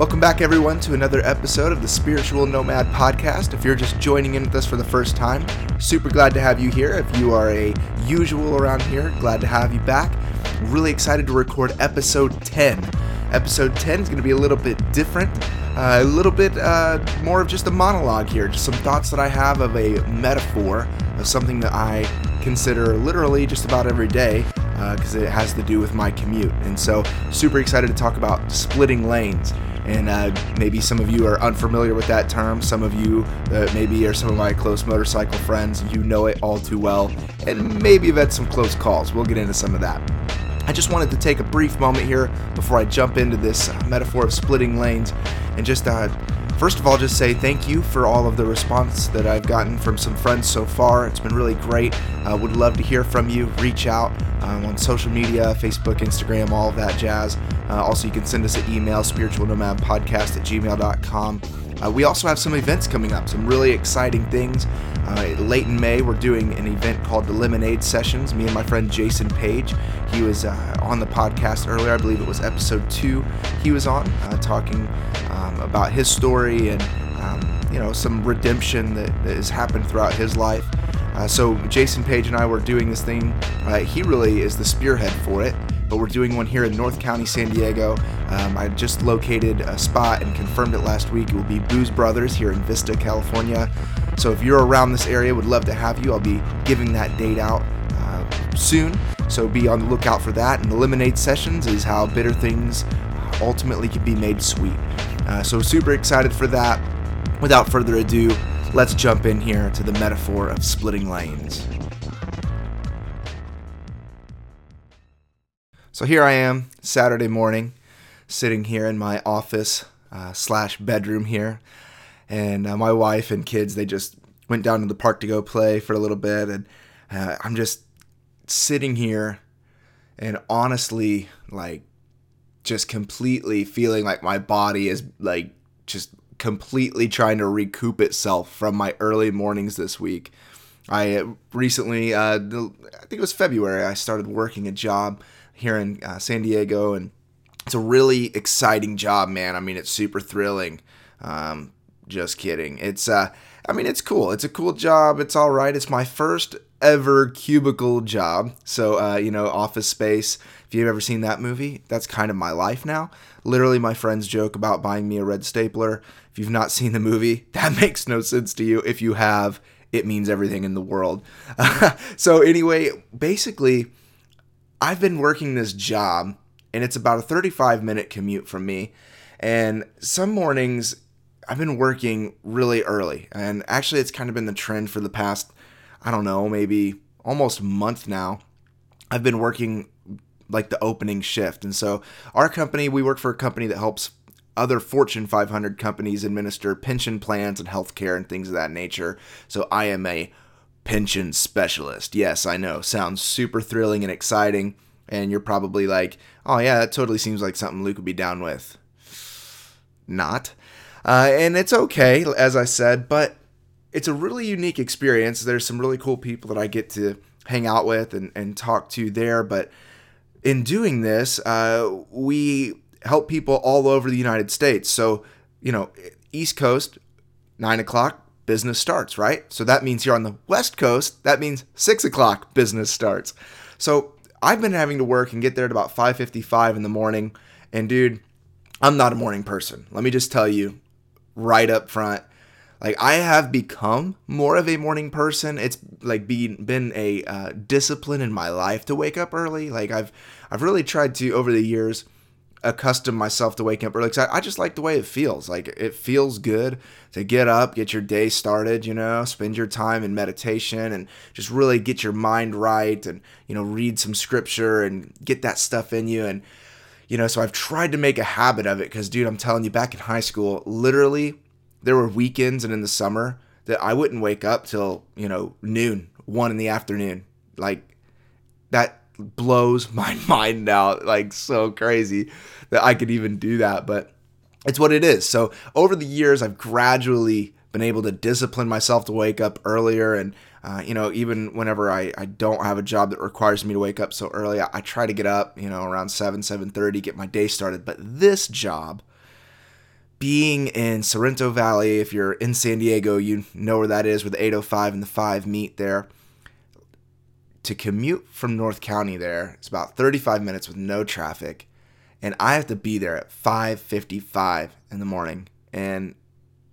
Welcome back, everyone, to another episode of the Spiritual Nomad Podcast. If you're just joining in with us for the first time, super glad to have you here. If you are a usual around here, glad to have you back. Really excited to record episode 10. Episode 10 is going to be a little bit different, uh, a little bit uh, more of just a monologue here, just some thoughts that I have of a metaphor of something that I consider literally just about every day because uh, it has to do with my commute. And so, super excited to talk about splitting lanes. And uh, maybe some of you are unfamiliar with that term. Some of you uh, maybe are some of my close motorcycle friends. You know it all too well. And maybe you've had some close calls. We'll get into some of that. I just wanted to take a brief moment here before I jump into this metaphor of splitting lanes and just uh, First of all, just say thank you for all of the response that I've gotten from some friends so far. It's been really great. Uh, would love to hear from you. Reach out um, on social media Facebook, Instagram, all of that jazz. Uh, also, you can send us an email, spiritualnomadpodcast at gmail.com. Uh, we also have some events coming up, some really exciting things. Uh, late in May, we're doing an event called the Lemonade Sessions. Me and my friend Jason Page, he was uh, on the podcast earlier. I believe it was episode two. He was on uh, talking um, about his story and um, you know some redemption that, that, has happened throughout his life. Uh, so Jason Page and I were doing this thing. Uh, he really is the spearhead for it but we're doing one here in North County, San Diego. Um, I just located a spot and confirmed it last week. It will be Booze Brothers here in Vista, California. So if you're around this area, would love to have you. I'll be giving that date out uh, soon. So be on the lookout for that. And the lemonade sessions is how bitter things ultimately can be made sweet. Uh, so super excited for that. Without further ado, let's jump in here to the metaphor of splitting lanes. So here I am, Saturday morning, sitting here in my office uh, slash bedroom here, and uh, my wife and kids they just went down to the park to go play for a little bit, and uh, I'm just sitting here, and honestly, like, just completely feeling like my body is like just completely trying to recoup itself from my early mornings this week. I uh, recently, uh, I think it was February, I started working a job here in uh, San Diego, and it's a really exciting job, man. I mean, it's super thrilling. Um, just kidding. It's uh, I mean, it's cool. It's a cool job. It's all right. It's my first ever cubicle job. So, uh, you know, Office Space. If you've ever seen that movie, that's kind of my life now. Literally, my friends joke about buying me a red stapler. If you've not seen the movie, that makes no sense to you. If you have, it means everything in the world. so, anyway, basically, I've been working this job and it's about a 35 minute commute from me. And some mornings I've been working really early. And actually, it's kind of been the trend for the past, I don't know, maybe almost month now. I've been working like the opening shift. And so, our company, we work for a company that helps other Fortune 500 companies administer pension plans and healthcare and things of that nature. So, I am a pension specialist. Yes, I know. Sounds super thrilling and exciting. And you're probably like, oh, yeah, that totally seems like something Luke would be down with. Not. Uh, and it's okay, as I said, but it's a really unique experience. There's some really cool people that I get to hang out with and, and talk to there. But in doing this, uh, we help people all over the United States. So, you know, East Coast, 9 o'clock, business starts, right? So that means you're on the West Coast, that means six o'clock business starts. So I've been having to work and get there at about 5:55 in the morning, and dude, I'm not a morning person. Let me just tell you right up front. Like I have become more of a morning person. It's like been been a uh, discipline in my life to wake up early. Like I've I've really tried to over the years accustom myself to waking up early because I, I, just like the way it feels. Like it feels good to get up, get your day started, you know, spend your time in meditation and just really get your mind right and, you know, read some scripture and get that stuff in you. And, you know, so I've tried to make a habit of it because, dude, I'm telling you, back in high school, literally there were weekends and in the summer that I wouldn't wake up till, you know, noon, one in the afternoon. Like that blows my mind out like so crazy that I could even do that, but it's what it is. So over the years, I've gradually been able to discipline myself to wake up earlier and uh, you know even whenever I, I don't have a job that requires me to wake up so early I, I try to get up you know around 7 7.30 get my day started but this job being in Sorrento Valley, if you're in San Diego, you know where that is, where the 805 and the 5 meet there. To commute from North County there, it's about 35 minutes with no traffic, and I have to be there at 5:55 in the morning, and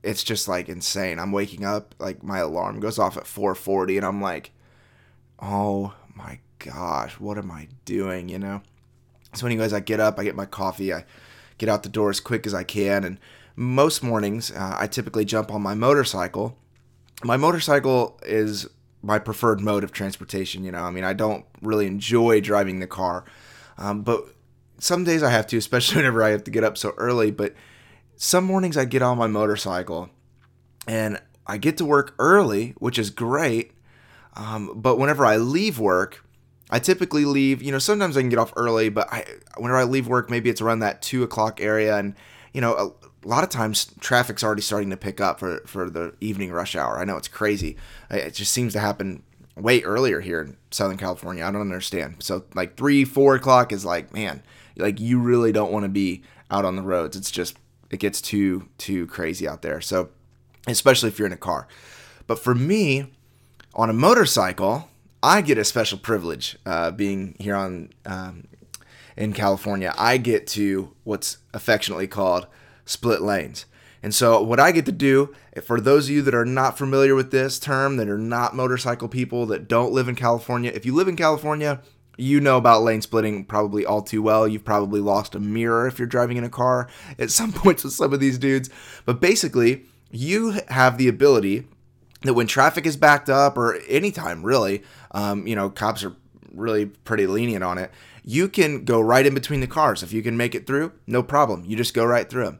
it's just like insane. I'm waking up, like my alarm goes off at 4:40, and I'm like, oh my gosh, what am I doing? You know. So, anyways, I get up, I get my coffee, I get out the door as quick as I can, and most mornings uh, I typically jump on my motorcycle. My motorcycle is my preferred mode of transportation. You know, I mean, I don't really enjoy driving the car, um, but some days I have to, especially whenever I have to get up so early. But some mornings I get on my motorcycle and I get to work early, which is great. Um, but whenever I leave work, I typically leave, you know, sometimes I can get off early, but I, whenever I leave work, maybe it's around that two o'clock area. And, you know, a, lot of times traffic's already starting to pick up for, for the evening rush hour. I know it's crazy. It just seems to happen way earlier here in Southern California. I don't understand. So, like, three, four o'clock is like, man, like, you really don't want to be out on the roads. It's just, it gets too, too crazy out there. So, especially if you're in a car. But for me, on a motorcycle, I get a special privilege uh, being here on um, in California. I get to what's affectionately called split lanes. And so, what I get to do, for those of you that are not familiar with this term, that are not motorcycle people, that don't live in California, if you live in California, you know about lane splitting probably all too well. You've probably lost a mirror if you're driving in a car at some points with some of these dudes. But basically, you have the ability that when traffic is backed up or anytime really, um, you know, cops are really pretty lenient on it. You can go right in between the cars. If you can make it through, no problem. You just go right through them.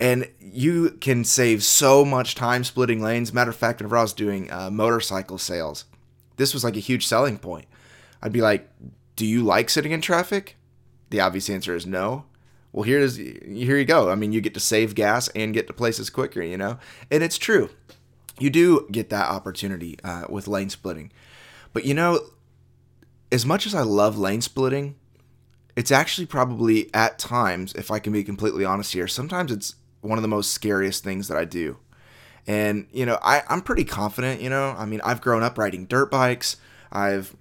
And you can save so much time splitting lanes. Matter of fact, whenever I was doing uh, motorcycle sales, this was like a huge selling point. I'd be like, "Do you like sitting in traffic?" The obvious answer is no. Well, here's here you go. I mean, you get to save gas and get to places quicker, you know, and it's true. You do get that opportunity uh, with lane splitting. But you know, as much as I love lane splitting, it's actually probably at times, if I can be completely honest here, sometimes it's one of the most scariest things that I do. And, you know, I, I'm pretty confident, you know, I mean, I've grown up riding dirt bikes. I've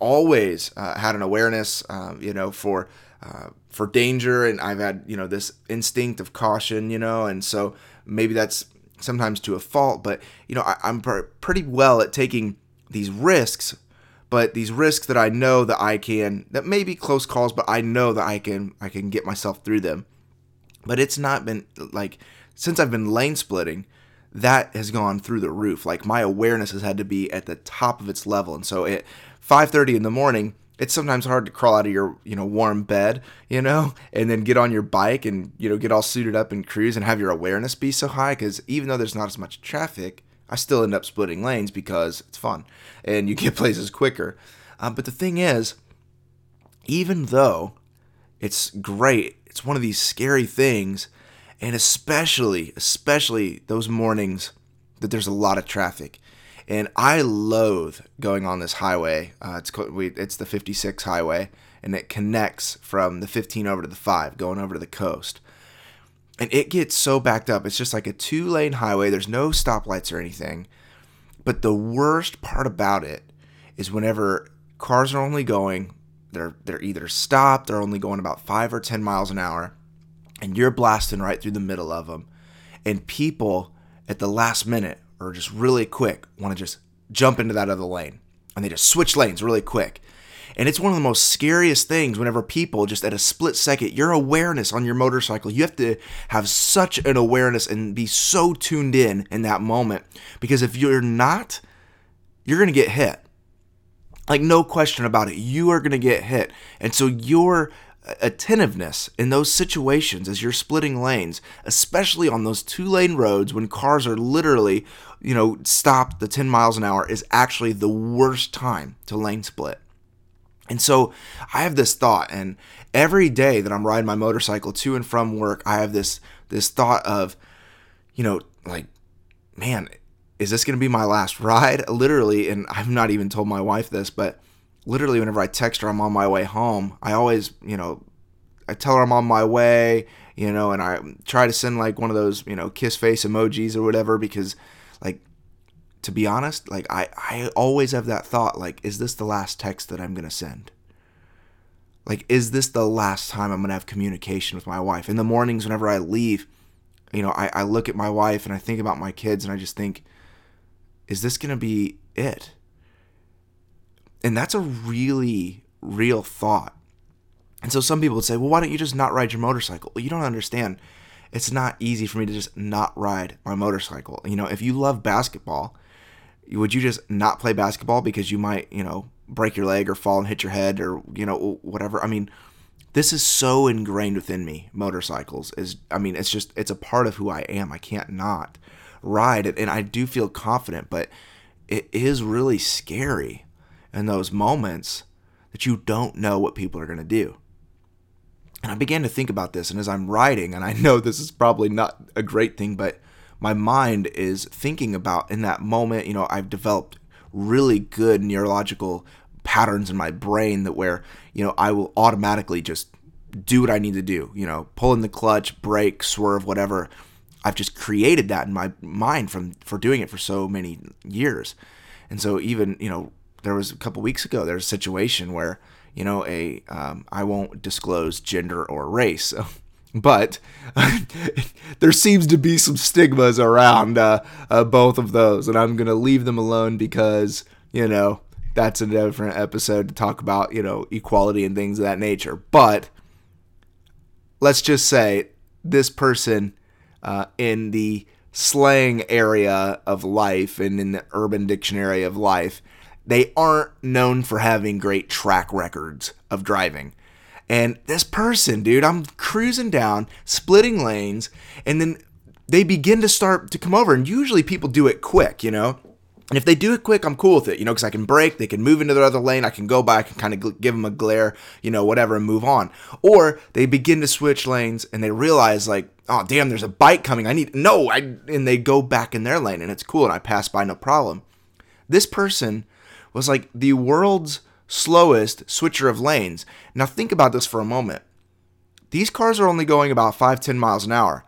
always uh, had an awareness, uh, you know, for uh, for danger, and I've had you know this instinct of caution, you know, and so maybe that's sometimes to a fault, but you know I, am pr- pretty well at taking these risks, but these risks that I know that I can that may be close calls, but I know that I can I can get myself through them. But it's not been like since I've been lane splitting, that has gone through the roof. Like my awareness has had to be at the top of its level, and so at 5:30 in the morning, it's sometimes hard to crawl out of your you know warm bed you know and then get on your bike and you know get all suited up and cruise and have your awareness be so high because even though there's not as much traffic I still end up splitting lanes because it's fun and you get places quicker. Um, but the thing is, even though it's great, it's one of these scary things, and especially, especially those mornings that there's a lot of traffic. And I loathe going on this highway. Uh, it's we, it's the 56 highway, and it connects from the 15 over to the 5, going over to the coast and it gets so backed up. It's just like a two lane highway. There's no stoplights or anything. But the worst part about it is whenever cars are only going, they're they're either stopped, they're only going about five or ten miles an hour, and you're blasting right through the middle of them, and people at the last minute or just really quick want to just jump into that other lane, and they just switch lanes really quick, and it's one of the most scariest things whenever people just at a split second, your awareness on your motorcycle, you have to have such an awareness and be so tuned in in that moment. Because if you're not, you're going to get hit. Like, no question about it. You are going to get hit. And so, your uh, attentiveness in those situations as you're splitting lanes, especially on those two lane roads when cars are literally, you know, stopped the 10 miles an hour, is actually the worst time to lane split. And so I have this thought, and every day that I'm riding my motorcycle to and from work, I have this this thought of, you know, like, man, is this gonna be my last ride? Literally, and I've not even told my wife this, but literally, whenever I text her I'm on my way home, I always, you know, I tell her I'm on my way. you know, and I try to send like one of those, you know, kiss face emojis or whatever because like to be honest, like I I always have that thought like is this the last text that I'm to send? Like is this the last time I'm to have communication with my wife? In the mornings whenever I leave, you know, I I look at my wife and I think about my kids and I just think is this to be it? And that's a really real thought. And so some people would say, well, why don't you just not ride your motorcycle? Well, you don't understand. It's not easy for me to just not ride my motorcycle. You know, if you love basketball, would you just not play basketball because you might, you know, break your leg or fall and hit your head or, you know, whatever? I mean, this is so ingrained within me. Motorcycles is, I mean, it's just, it's a part of who I am. I can't not ride it. And I do feel confident, but it is really scary in those moments that you don't know what people are going to do. And I began to think about this, and as I'm writing, and I know this is probably not a great thing, but my mind is thinking about in that moment, you know, I've developed really good neurological patterns in my brain that where, you know, I will automatically just do what I need to do, you know, pull in the clutch, brake, swerve, whatever. I've just created that in my mind from for doing it for so many years. And so even, you know, there was a couple weeks ago, there was a situation where, you know, a um, I won't disclose gender or race, but there seems to be some stigmas around uh, uh, both of those, and I'm gonna leave them alone because you know that's a different episode to talk about you know equality and things of that nature. But let's just say this person uh, in the slang area of life and in the urban dictionary of life they aren't known for having great track records of driving. And this person, dude, I'm cruising down, splitting lanes, and then they begin to start to come over. And usually people do it quick, you know? And if they do it quick, I'm cool with it, you know, because I can break, they can move into the other lane, I can go back and kind of gl- give them a glare, you know, whatever, and move on. Or they begin to switch lanes and they realize, like, oh, damn, there's a bike coming. I need, no, I, and they go back in their lane and it's cool and I pass by no problem. This person was like the world's slowest switcher of lanes. Now think about this for a moment. These cars are only going about 5 10 miles an hour.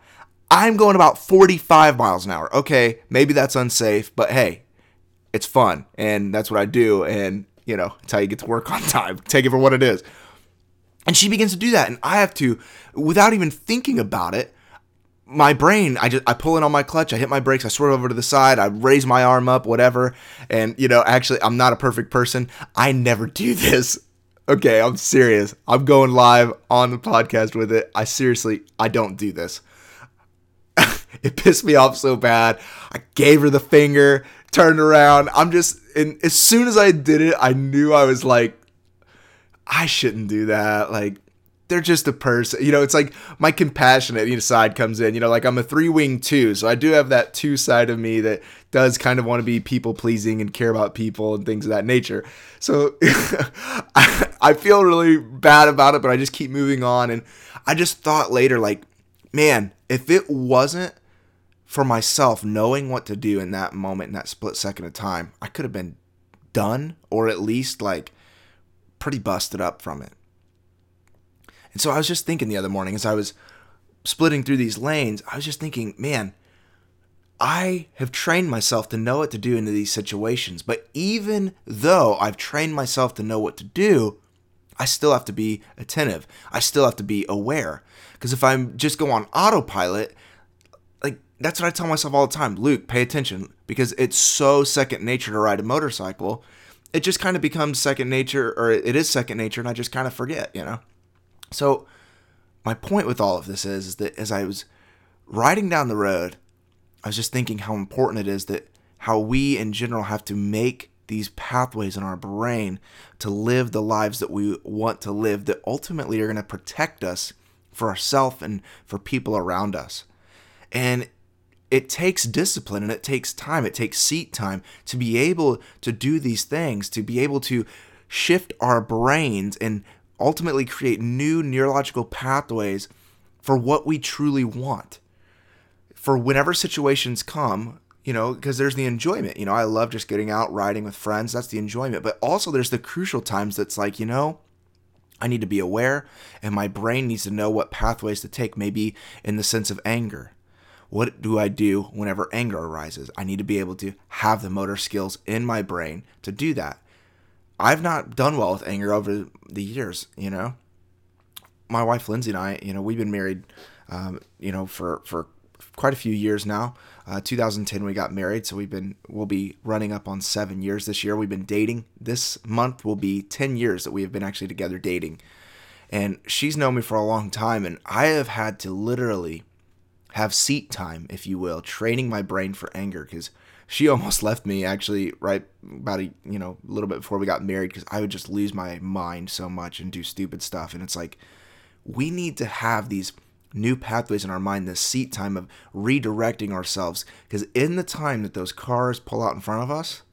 I'm going about 45 miles an hour. Okay, maybe that's unsafe, but hey, it's fun and that's what I do and you know, it's how you get to work on time. Take it for what it is. And she begins to do that and I have to without even thinking about it, my brain, I just I pull in on my clutch, I hit my brakes, I swerve over to the side, I raise my arm up, whatever. And you know, actually, I'm not a perfect person. I never do this. Okay, I'm serious. I'm going live on the podcast with it. I seriously, I don't do this. it pissed me off so bad. I gave her the finger, turned around. I'm just, and as soon as I did it, I knew I was like, I shouldn't do that. Like, they're just a person. You know, it's like my compassionate side comes in. You know, like I'm a three wing two, so I do have that two side of me that does kind of want to be people pleasing and care about people and things of that nature. So I feel really bad about it, but I just keep moving on. And I just thought later, like, man, if it wasn't for myself knowing what to do in that moment, in that split second of time, I could have been done or at least like pretty busted up from it. And so I was just thinking the other morning as I was splitting through these lanes, I was just thinking, man, I have trained myself to know what to do in these situations. But even though I've trained myself to know what to do, I still have to be attentive. I still have to be aware. Because if I'm just go on autopilot, like that's what I tell myself all the time Luke, pay attention. Because it's so second nature to ride a motorcycle. It just kind of becomes second nature, or it is second nature, and I just kind of forget, you know? So, my point with all of this is, is that as I was riding down the road, I was just thinking how important it is that how we in general have to make these pathways in our brain to live the lives that we want to live that ultimately are going to protect us for ourselves and for people around us. And it takes discipline and it takes time. It takes seat time to be able to do these things, to be able to shift our brains and ultimately create new neurological pathways for what we truly want. For whenever situations come, you know, because there's the enjoyment. You know, I love just getting out riding with friends. That's the enjoyment. But also, there's the crucial times that's like, you know, I need to be aware, and my brain needs to know what pathways to take, maybe in the sense of anger. What do I do whenever anger arises? I need to be able to have the motor skills in my brain to do that. I've not done well with anger over the years, you know. My wife Lindsay and I, you know, we've been married, um, you know, for for quite a few years now. Uh, 2010 we got married, so we've been we'll be running up on seven years this year. We've been dating. This month will be 10 years that we have been actually together dating, and she's known me for a long time, and I have had to literally have seat time, if you will, training my brain for anger because she almost left me actually right about a you know a little bit before we got married because I would just lose my mind so much and do stupid stuff and it's like we need to have these new pathways in our mind this seat time of redirecting ourselves because in the time that those cars pull out in front of us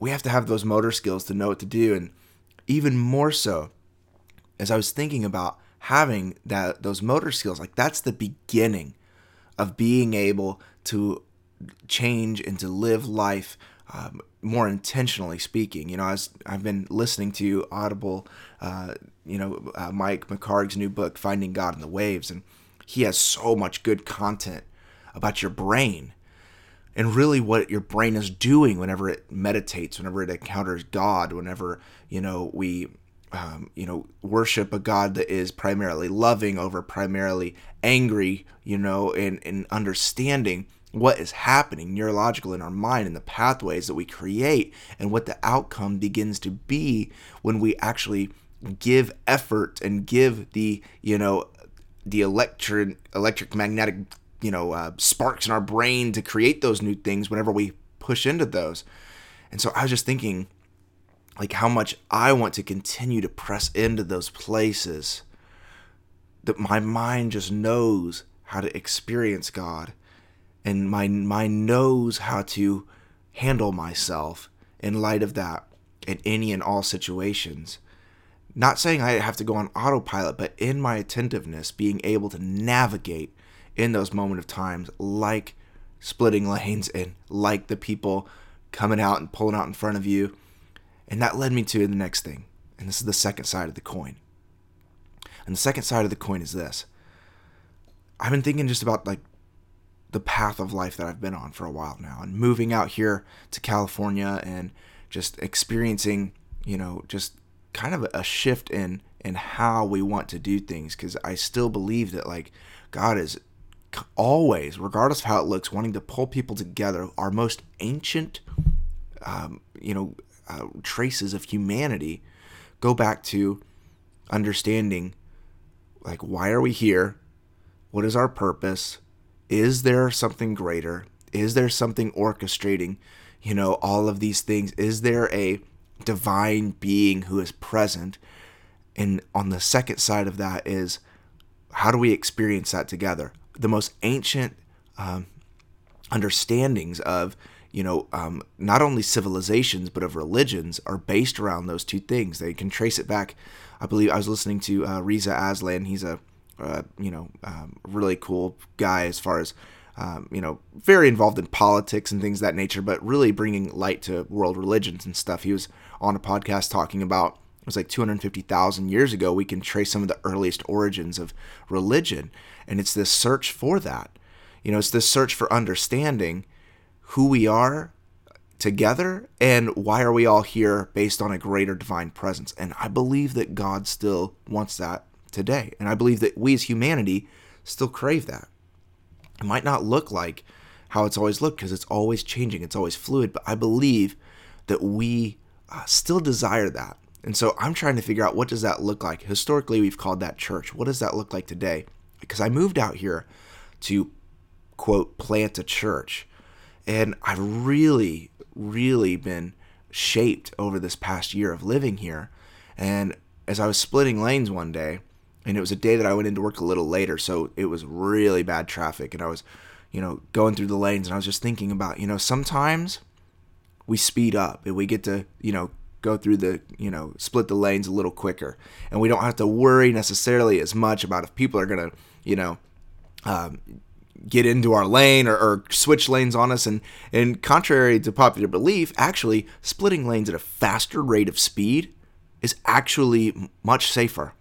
we have to have those motor skills to know what to do and even more so as I was thinking about having that those motor skills like that's the beginning of being able to change and to live life um, more intentionally speaking. You know I i've been listening to audible uh, you know uh, mike mchargue's new book finding god in the waves and he has so much good content about your brain and really what your brain is doing whenever it meditates whenever it encounters god whenever you know we um, you know, worship a God that is primarily loving over primarily angry, you know, and, and understanding what is happening neurological in our mind and the pathways that we create and what the outcome begins to be when we actually give effort and give the, you know, the electric electric magnetic, you know, uh, sparks in our brain to create those new things whenever we push into those. And so I was just thinking, like how much I want to continue to press into those places that my mind just knows how to experience God and my mind knows how to handle myself in light of that in any and all situations. Not saying I have to go on autopilot, but in my attentiveness, being able to navigate in those moment of times like splitting lanes and like the people coming out and pulling out in front of you and that led me to the next thing. And this is the second side of the coin. And the second side of the coin is this. I've been thinking just about like the path of life that I've been on for a while now and moving out here to California and just experiencing, you know, just kind of a shift in in how we want to do things cuz I still believe that like God is always regardless of how it looks wanting to pull people together our most ancient um, you know uh, traces of humanity go back to understanding like why are we here? What is our purpose is there something greater is there something orchestrating you know all of these things is there a divine being who is present and on the second side of that is how do we experience that together the most ancient um, understandings of you know, um, not only civilizations but of religions are based around those two things. They can trace it back. I believe I was listening to uh, Reza Aslan. He's a uh, you know um, really cool guy as far as um, you know very involved in politics and things that nature, but really bringing light to world religions and stuff. He was on a podcast talking about it was like 250,000 years ago. We can trace some of the earliest origins of religion, and it's this search for that. You know, it's this search for understanding who we are together and why are we all here based on a greater divine presence. And I believe that God still wants that today. And I believe that we as humanity still crave that. It might not look like how it's always looked because it's always changing, it's always fluid, but I believe that we uh, still desire that. And so I'm trying to figure out what does that look like. Historically, we've called that church. What does that look like today? Because I moved out here to quote plant a church and I've really, really been shaped over this past year of living here. And as I was splitting lanes one day, and it was a day that I went into work a little later, so it was really bad traffic, and I was, you know, going through the lanes, and I was just thinking about, you know, sometimes we speed up and we get to, you know, go through the, you know, split the lanes a little quicker, and we don't have to worry necessarily as much about if people are gonna, you know, um, get into our lane or, or, switch lanes on us. And, and contrary to popular belief, actually splitting lanes at a faster rate of speed is actually much safer.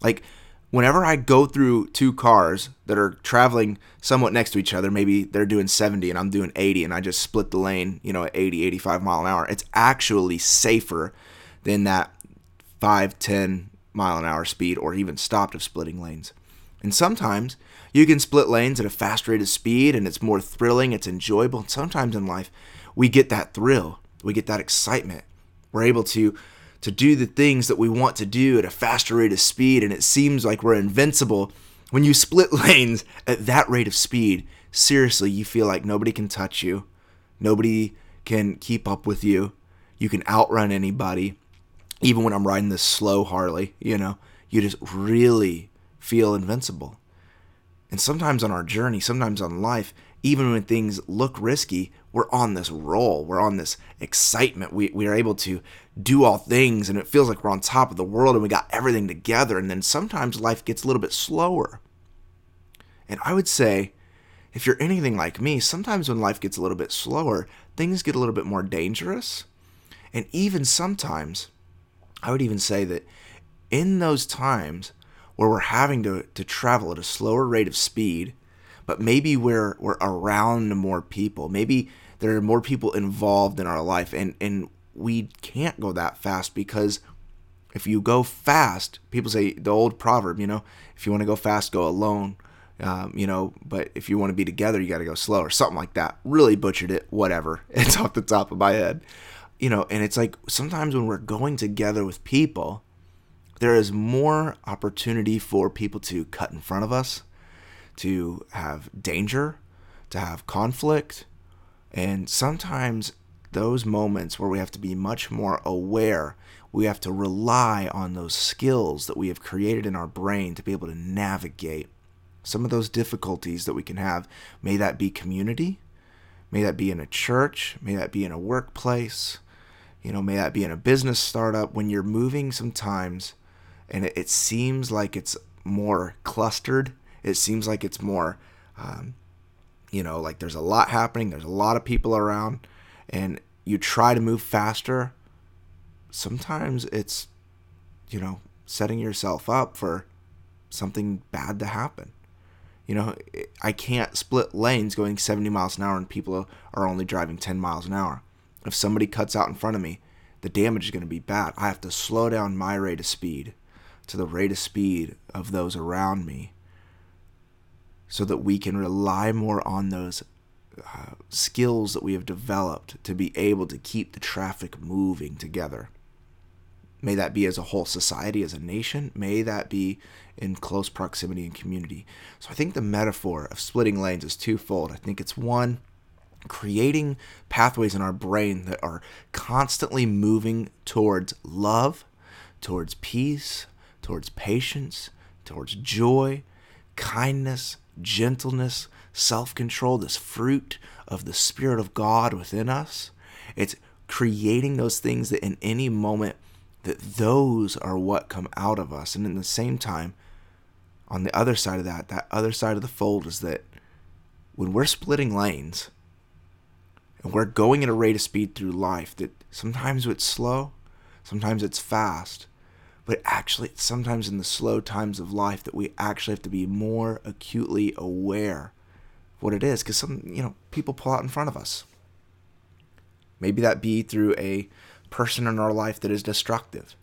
Like, whenever I go through two cars that are traveling somewhat next to each other, maybe they're doing 70 and I'm doing 80 and I just split the lane, you know, at 80, 85 mile an hour, it's actually safer than that 5, 10 mile an hour speed or even stopped of splitting lanes. And sometimes you can split lanes at a fast rate of speed and it's more thrilling, it's enjoyable. And sometimes in life, we get that thrill, we get that excitement. We're able to to do the things that we want to do at a faster rate of speed and it seems like we're invincible. When you split lanes at that rate of speed, seriously, you feel like nobody can touch you. Nobody can keep up with you. You can outrun anybody. Even when I'm riding this slow Harley, you know, you just really feel invincible. And sometimes on our journey, sometimes on life, even when things look risky, we're on this roll. We're on this excitement. We, we are able to do all things and it feels like we're on top of the world and we got everything together. And then sometimes life gets a little bit slower. And I would say, if you're anything like me, sometimes when life gets a little bit slower, things get a little bit more dangerous. And even sometimes, I would even say that in those times where we're having to, to travel at a slower rate of speed, but maybe we're we're around more people. Maybe there are more people involved in our life and, and we can't go that fast because if you go fast, people say the old proverb, you know, if you want to go fast, go alone. Um, you know, but if you want to be together, you got to go slow or something like that. Really butchered it, whatever. It's off the top of my head. You know, and it's like sometimes when we're going together with people, there is more opportunity for people to cut in front of us, to have danger, to have conflict. And sometimes those moments where we have to be much more aware, we have to rely on those skills that we have created in our brain to be able to navigate some of those difficulties that we can have. May that be community, may that be in a church, may that be in a workplace, you know, may that be in a business startup. When you're moving sometimes and it, it seems like it's more clustered, it seems like it's more, um, you know, like there's a lot happening, there's a lot of people around and you try to move faster, sometimes it's, you know, setting yourself up for something bad to happen. You know, I can't split lanes going 70 miles an hour and people are only driving 10 miles an hour. If somebody cuts out in front of me, the damage is going to be bad. I have to slow down my rate of speed to the rate of speed of those around me so that we can rely more on those uh, skills that we have developed to be able to keep the traffic moving together. May that be as a whole society, as a nation. May that be in close proximity and community. So I think the metaphor of splitting lanes is twofold. I think it's one, creating pathways in our brain that are constantly moving towards love, towards peace, towards patience, towards joy, kindness, gentleness, self control, this fruit of the Spirit of God within us. It's creating those things that in any moment that those are what come out of us and in the same time on the other side of that that other side of the fold is that when we're splitting lanes and we're going at a rate of speed through life that sometimes it's slow sometimes it's fast but actually sometimes in the slow times of life that we actually have to be more acutely aware what it is because some you know people pull out in front of us. Maybe that be through a person in our life that is destructive.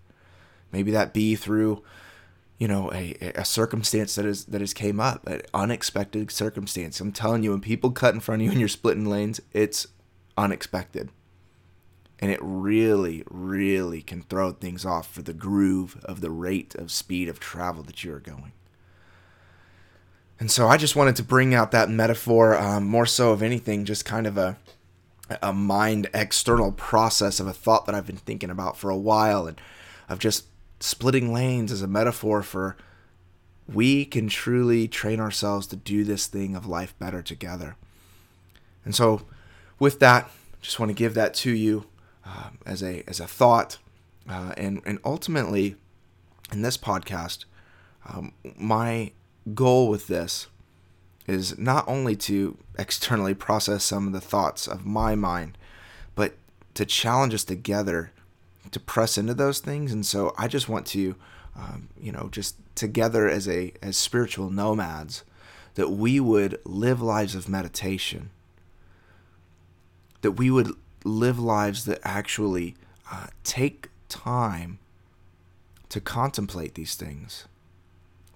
Maybe that be through you know a, a circumstance that is that has came up an unexpected circumstance. I'm telling you when people cut in front of you and you're splitting lanes it's unexpected. And it really really can throw things off for the groove of the rate of speed of travel that you are going and so I just wanted to bring out that metaphor, um, more so of anything, just kind of a a mind external process of a thought that I've been thinking about for a while, and of just splitting lanes as a metaphor for we can truly train ourselves to do this thing of life better together. And so, with that, just want to give that to you uh, as a as a thought, uh, and and ultimately, in this podcast, um, my goal with this is not only to externally process some of the thoughts of my mind, but to challenge us together to press into those things. And so I just want to, um, you know, just together as a as spiritual nomads, that we would live lives of meditation. That we would live lives that actually uh, take time to contemplate these things,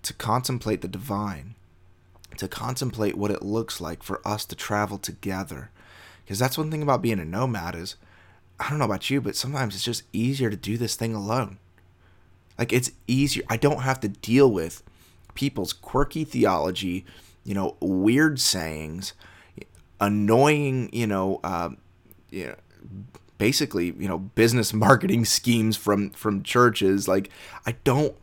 to contemplate the divine, to contemplate what it looks like for us to travel together. Because that's one thing about being a nomad is, I don't know about you, but sometimes it's just easier to do this thing alone. Like it's easier. I don't have to deal with people's quirky theology, you know, weird sayings, annoying, you know, uh, you know, basically, you know, business marketing schemes from from churches. Like I don't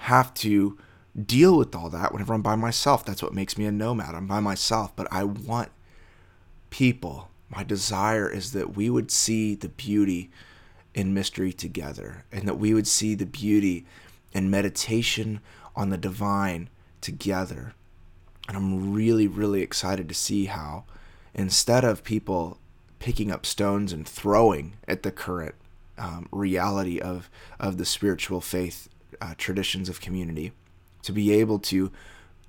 have to deal with all that whenever I'm by myself. That's what makes me a nomad. I'm by myself, but I want people. My desire is that we would see the beauty in mystery together and that we would see the beauty in meditation on the divine together. And I'm really, really excited to see how instead of people picking up stones and throwing at the current um, reality of, of the spiritual faith uh, traditions of community, to be able to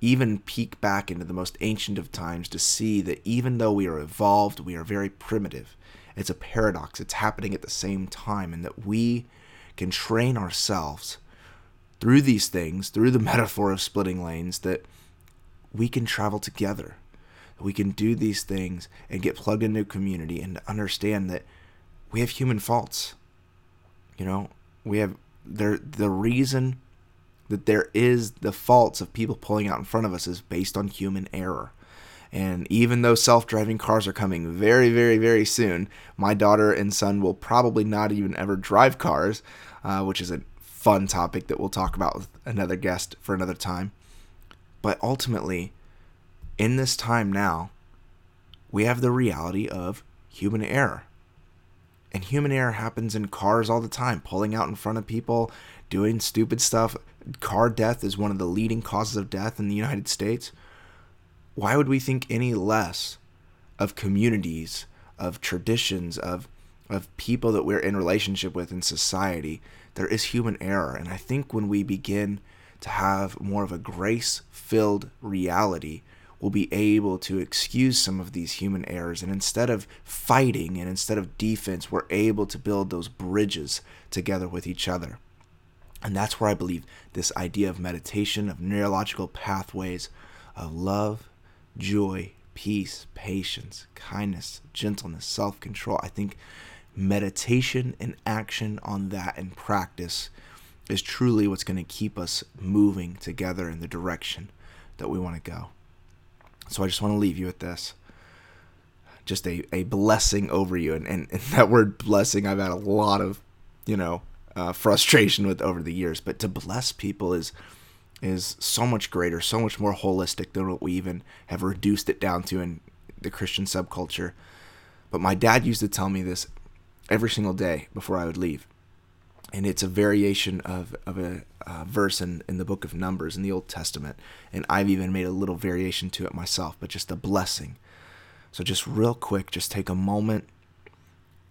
even peek back into the most ancient of times to see that even though we are evolved, we are very primitive. It's a paradox. It's happening at the same time, and that we can train ourselves through these things, through the metaphor of splitting lanes, that we can travel together. We can do these things and get plugged into a community and understand that we have human faults. You know, we have there the reason that there is the faults of people pulling out in front of us is based on human error. And even though self driving cars are coming very, very, very soon, my daughter and son will probably not even ever drive cars, uh, which is a fun topic that we'll talk about with another guest for another time. But ultimately, in this time now, we have the reality of human error. And human error happens in cars all the time, pulling out in front of people, doing stupid stuff. Car death is one of the leading causes of death in the United States. Why would we think any less of communities, of traditions, of of people that we're in relationship with in society? There is human error, and I think when we begin to have more of a grace-filled reality, we'll be able to excuse some of these human errors. And instead of fighting and instead of defense, we're able to build those bridges together with each other. And that's where I believe this idea of meditation, of neurological pathways of love, joy, peace, patience, kindness, gentleness, self control. I think meditation and action on that and practice is truly what's going to keep us moving together in the direction that we want to go. So I just want to leave you with this. Just a, a blessing over you. And, and, and that word blessing, I've had a lot of, you know, uh, frustration with over the years. But to bless people is is so much greater, so much more holistic than what we even have reduced it down to in the Christian subculture. But my dad used to tell me this every single day before I would leave. And it's a variation of, of a uh, verse in, in the book of Numbers in the Old Testament. And I've even made a little variation to it myself, but just a blessing. So, just real quick, just take a moment.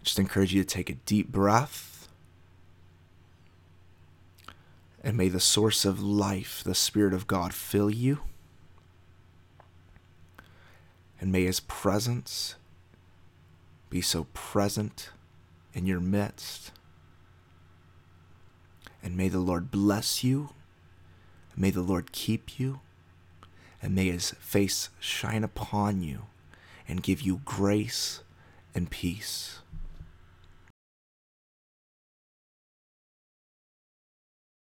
Just encourage you to take a deep breath. And may the source of life, the Spirit of God, fill you. And may His presence be so present in your midst and may the Lord bless you. May the Lord keep you. And may his face shine upon you and give you grace and peace.